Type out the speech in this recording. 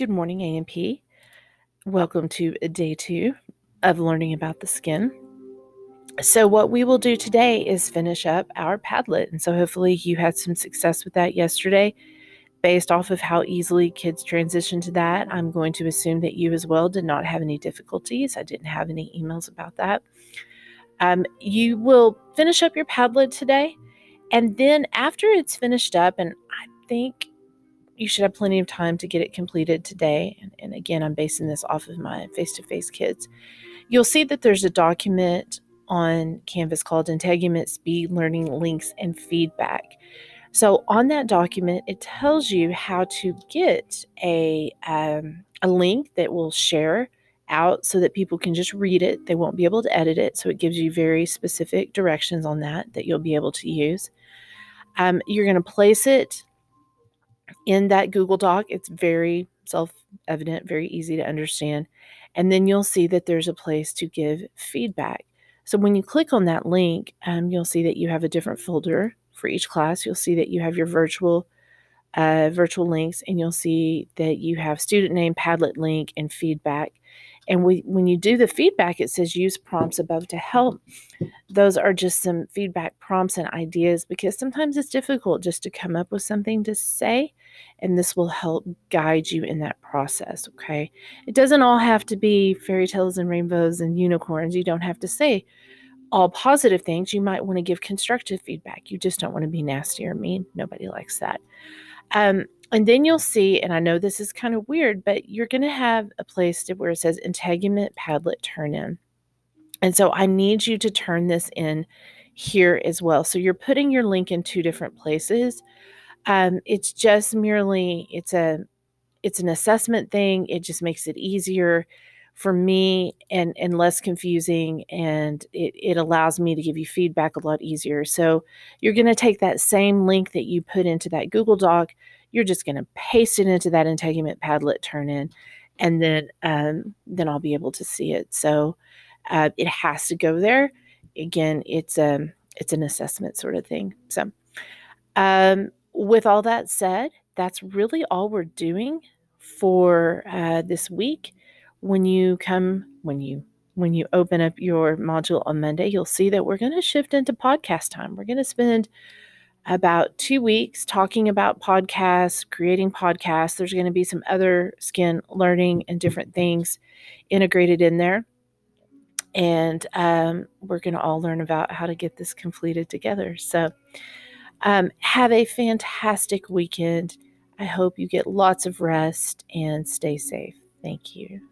Good morning, A&P. Welcome to day two of learning about the skin. So, what we will do today is finish up our Padlet. And so, hopefully, you had some success with that yesterday. Based off of how easily kids transition to that, I'm going to assume that you as well did not have any difficulties. I didn't have any emails about that. Um, you will finish up your Padlet today. And then, after it's finished up, and I think you should have plenty of time to get it completed today. And, and again, I'm basing this off of my face to face kids. You'll see that there's a document on Canvas called Integument Speed Learning Links and Feedback. So on that document, it tells you how to get a um, a link that will share out so that people can just read it. They won't be able to edit it, so it gives you very specific directions on that that you'll be able to use. Um, you're going to place it in that Google Doc. It's very self evident, very easy to understand. And then you'll see that there's a place to give feedback. So when you click on that link, um, you'll see that you have a different folder for each class. You'll see that you have your virtual uh, virtual links, and you'll see that you have student name, Padlet link, and feedback. And we, when you do the feedback, it says use prompts above to help. Those are just some feedback prompts and ideas because sometimes it's difficult just to come up with something to say. And this will help guide you in that process. Okay. It doesn't all have to be fairy tales and rainbows and unicorns. You don't have to say all positive things. You might want to give constructive feedback. You just don't want to be nasty or mean. Nobody likes that. Um, and then you'll see, and I know this is kind of weird, but you're going to have a place to where it says integument padlet turn in. And so I need you to turn this in here as well. So you're putting your link in two different places. Um, it's just merely it's a it's an assessment thing. It just makes it easier for me and and less confusing and it, it allows me to give you feedback a lot easier. So you're going to take that same link that you put into that google doc you're just going to paste it into that integument padlet turn in and then um, then i'll be able to see it. So uh, it has to go there. Again it's a um, it's an assessment sort of thing. So um, with all that said that's really all we're doing for uh, this week when you come when you when you open up your module on monday you'll see that we're going to shift into podcast time we're going to spend about two weeks talking about podcasts, creating podcasts. There's going to be some other skin learning and different things integrated in there. And um, we're going to all learn about how to get this completed together. So, um, have a fantastic weekend. I hope you get lots of rest and stay safe. Thank you.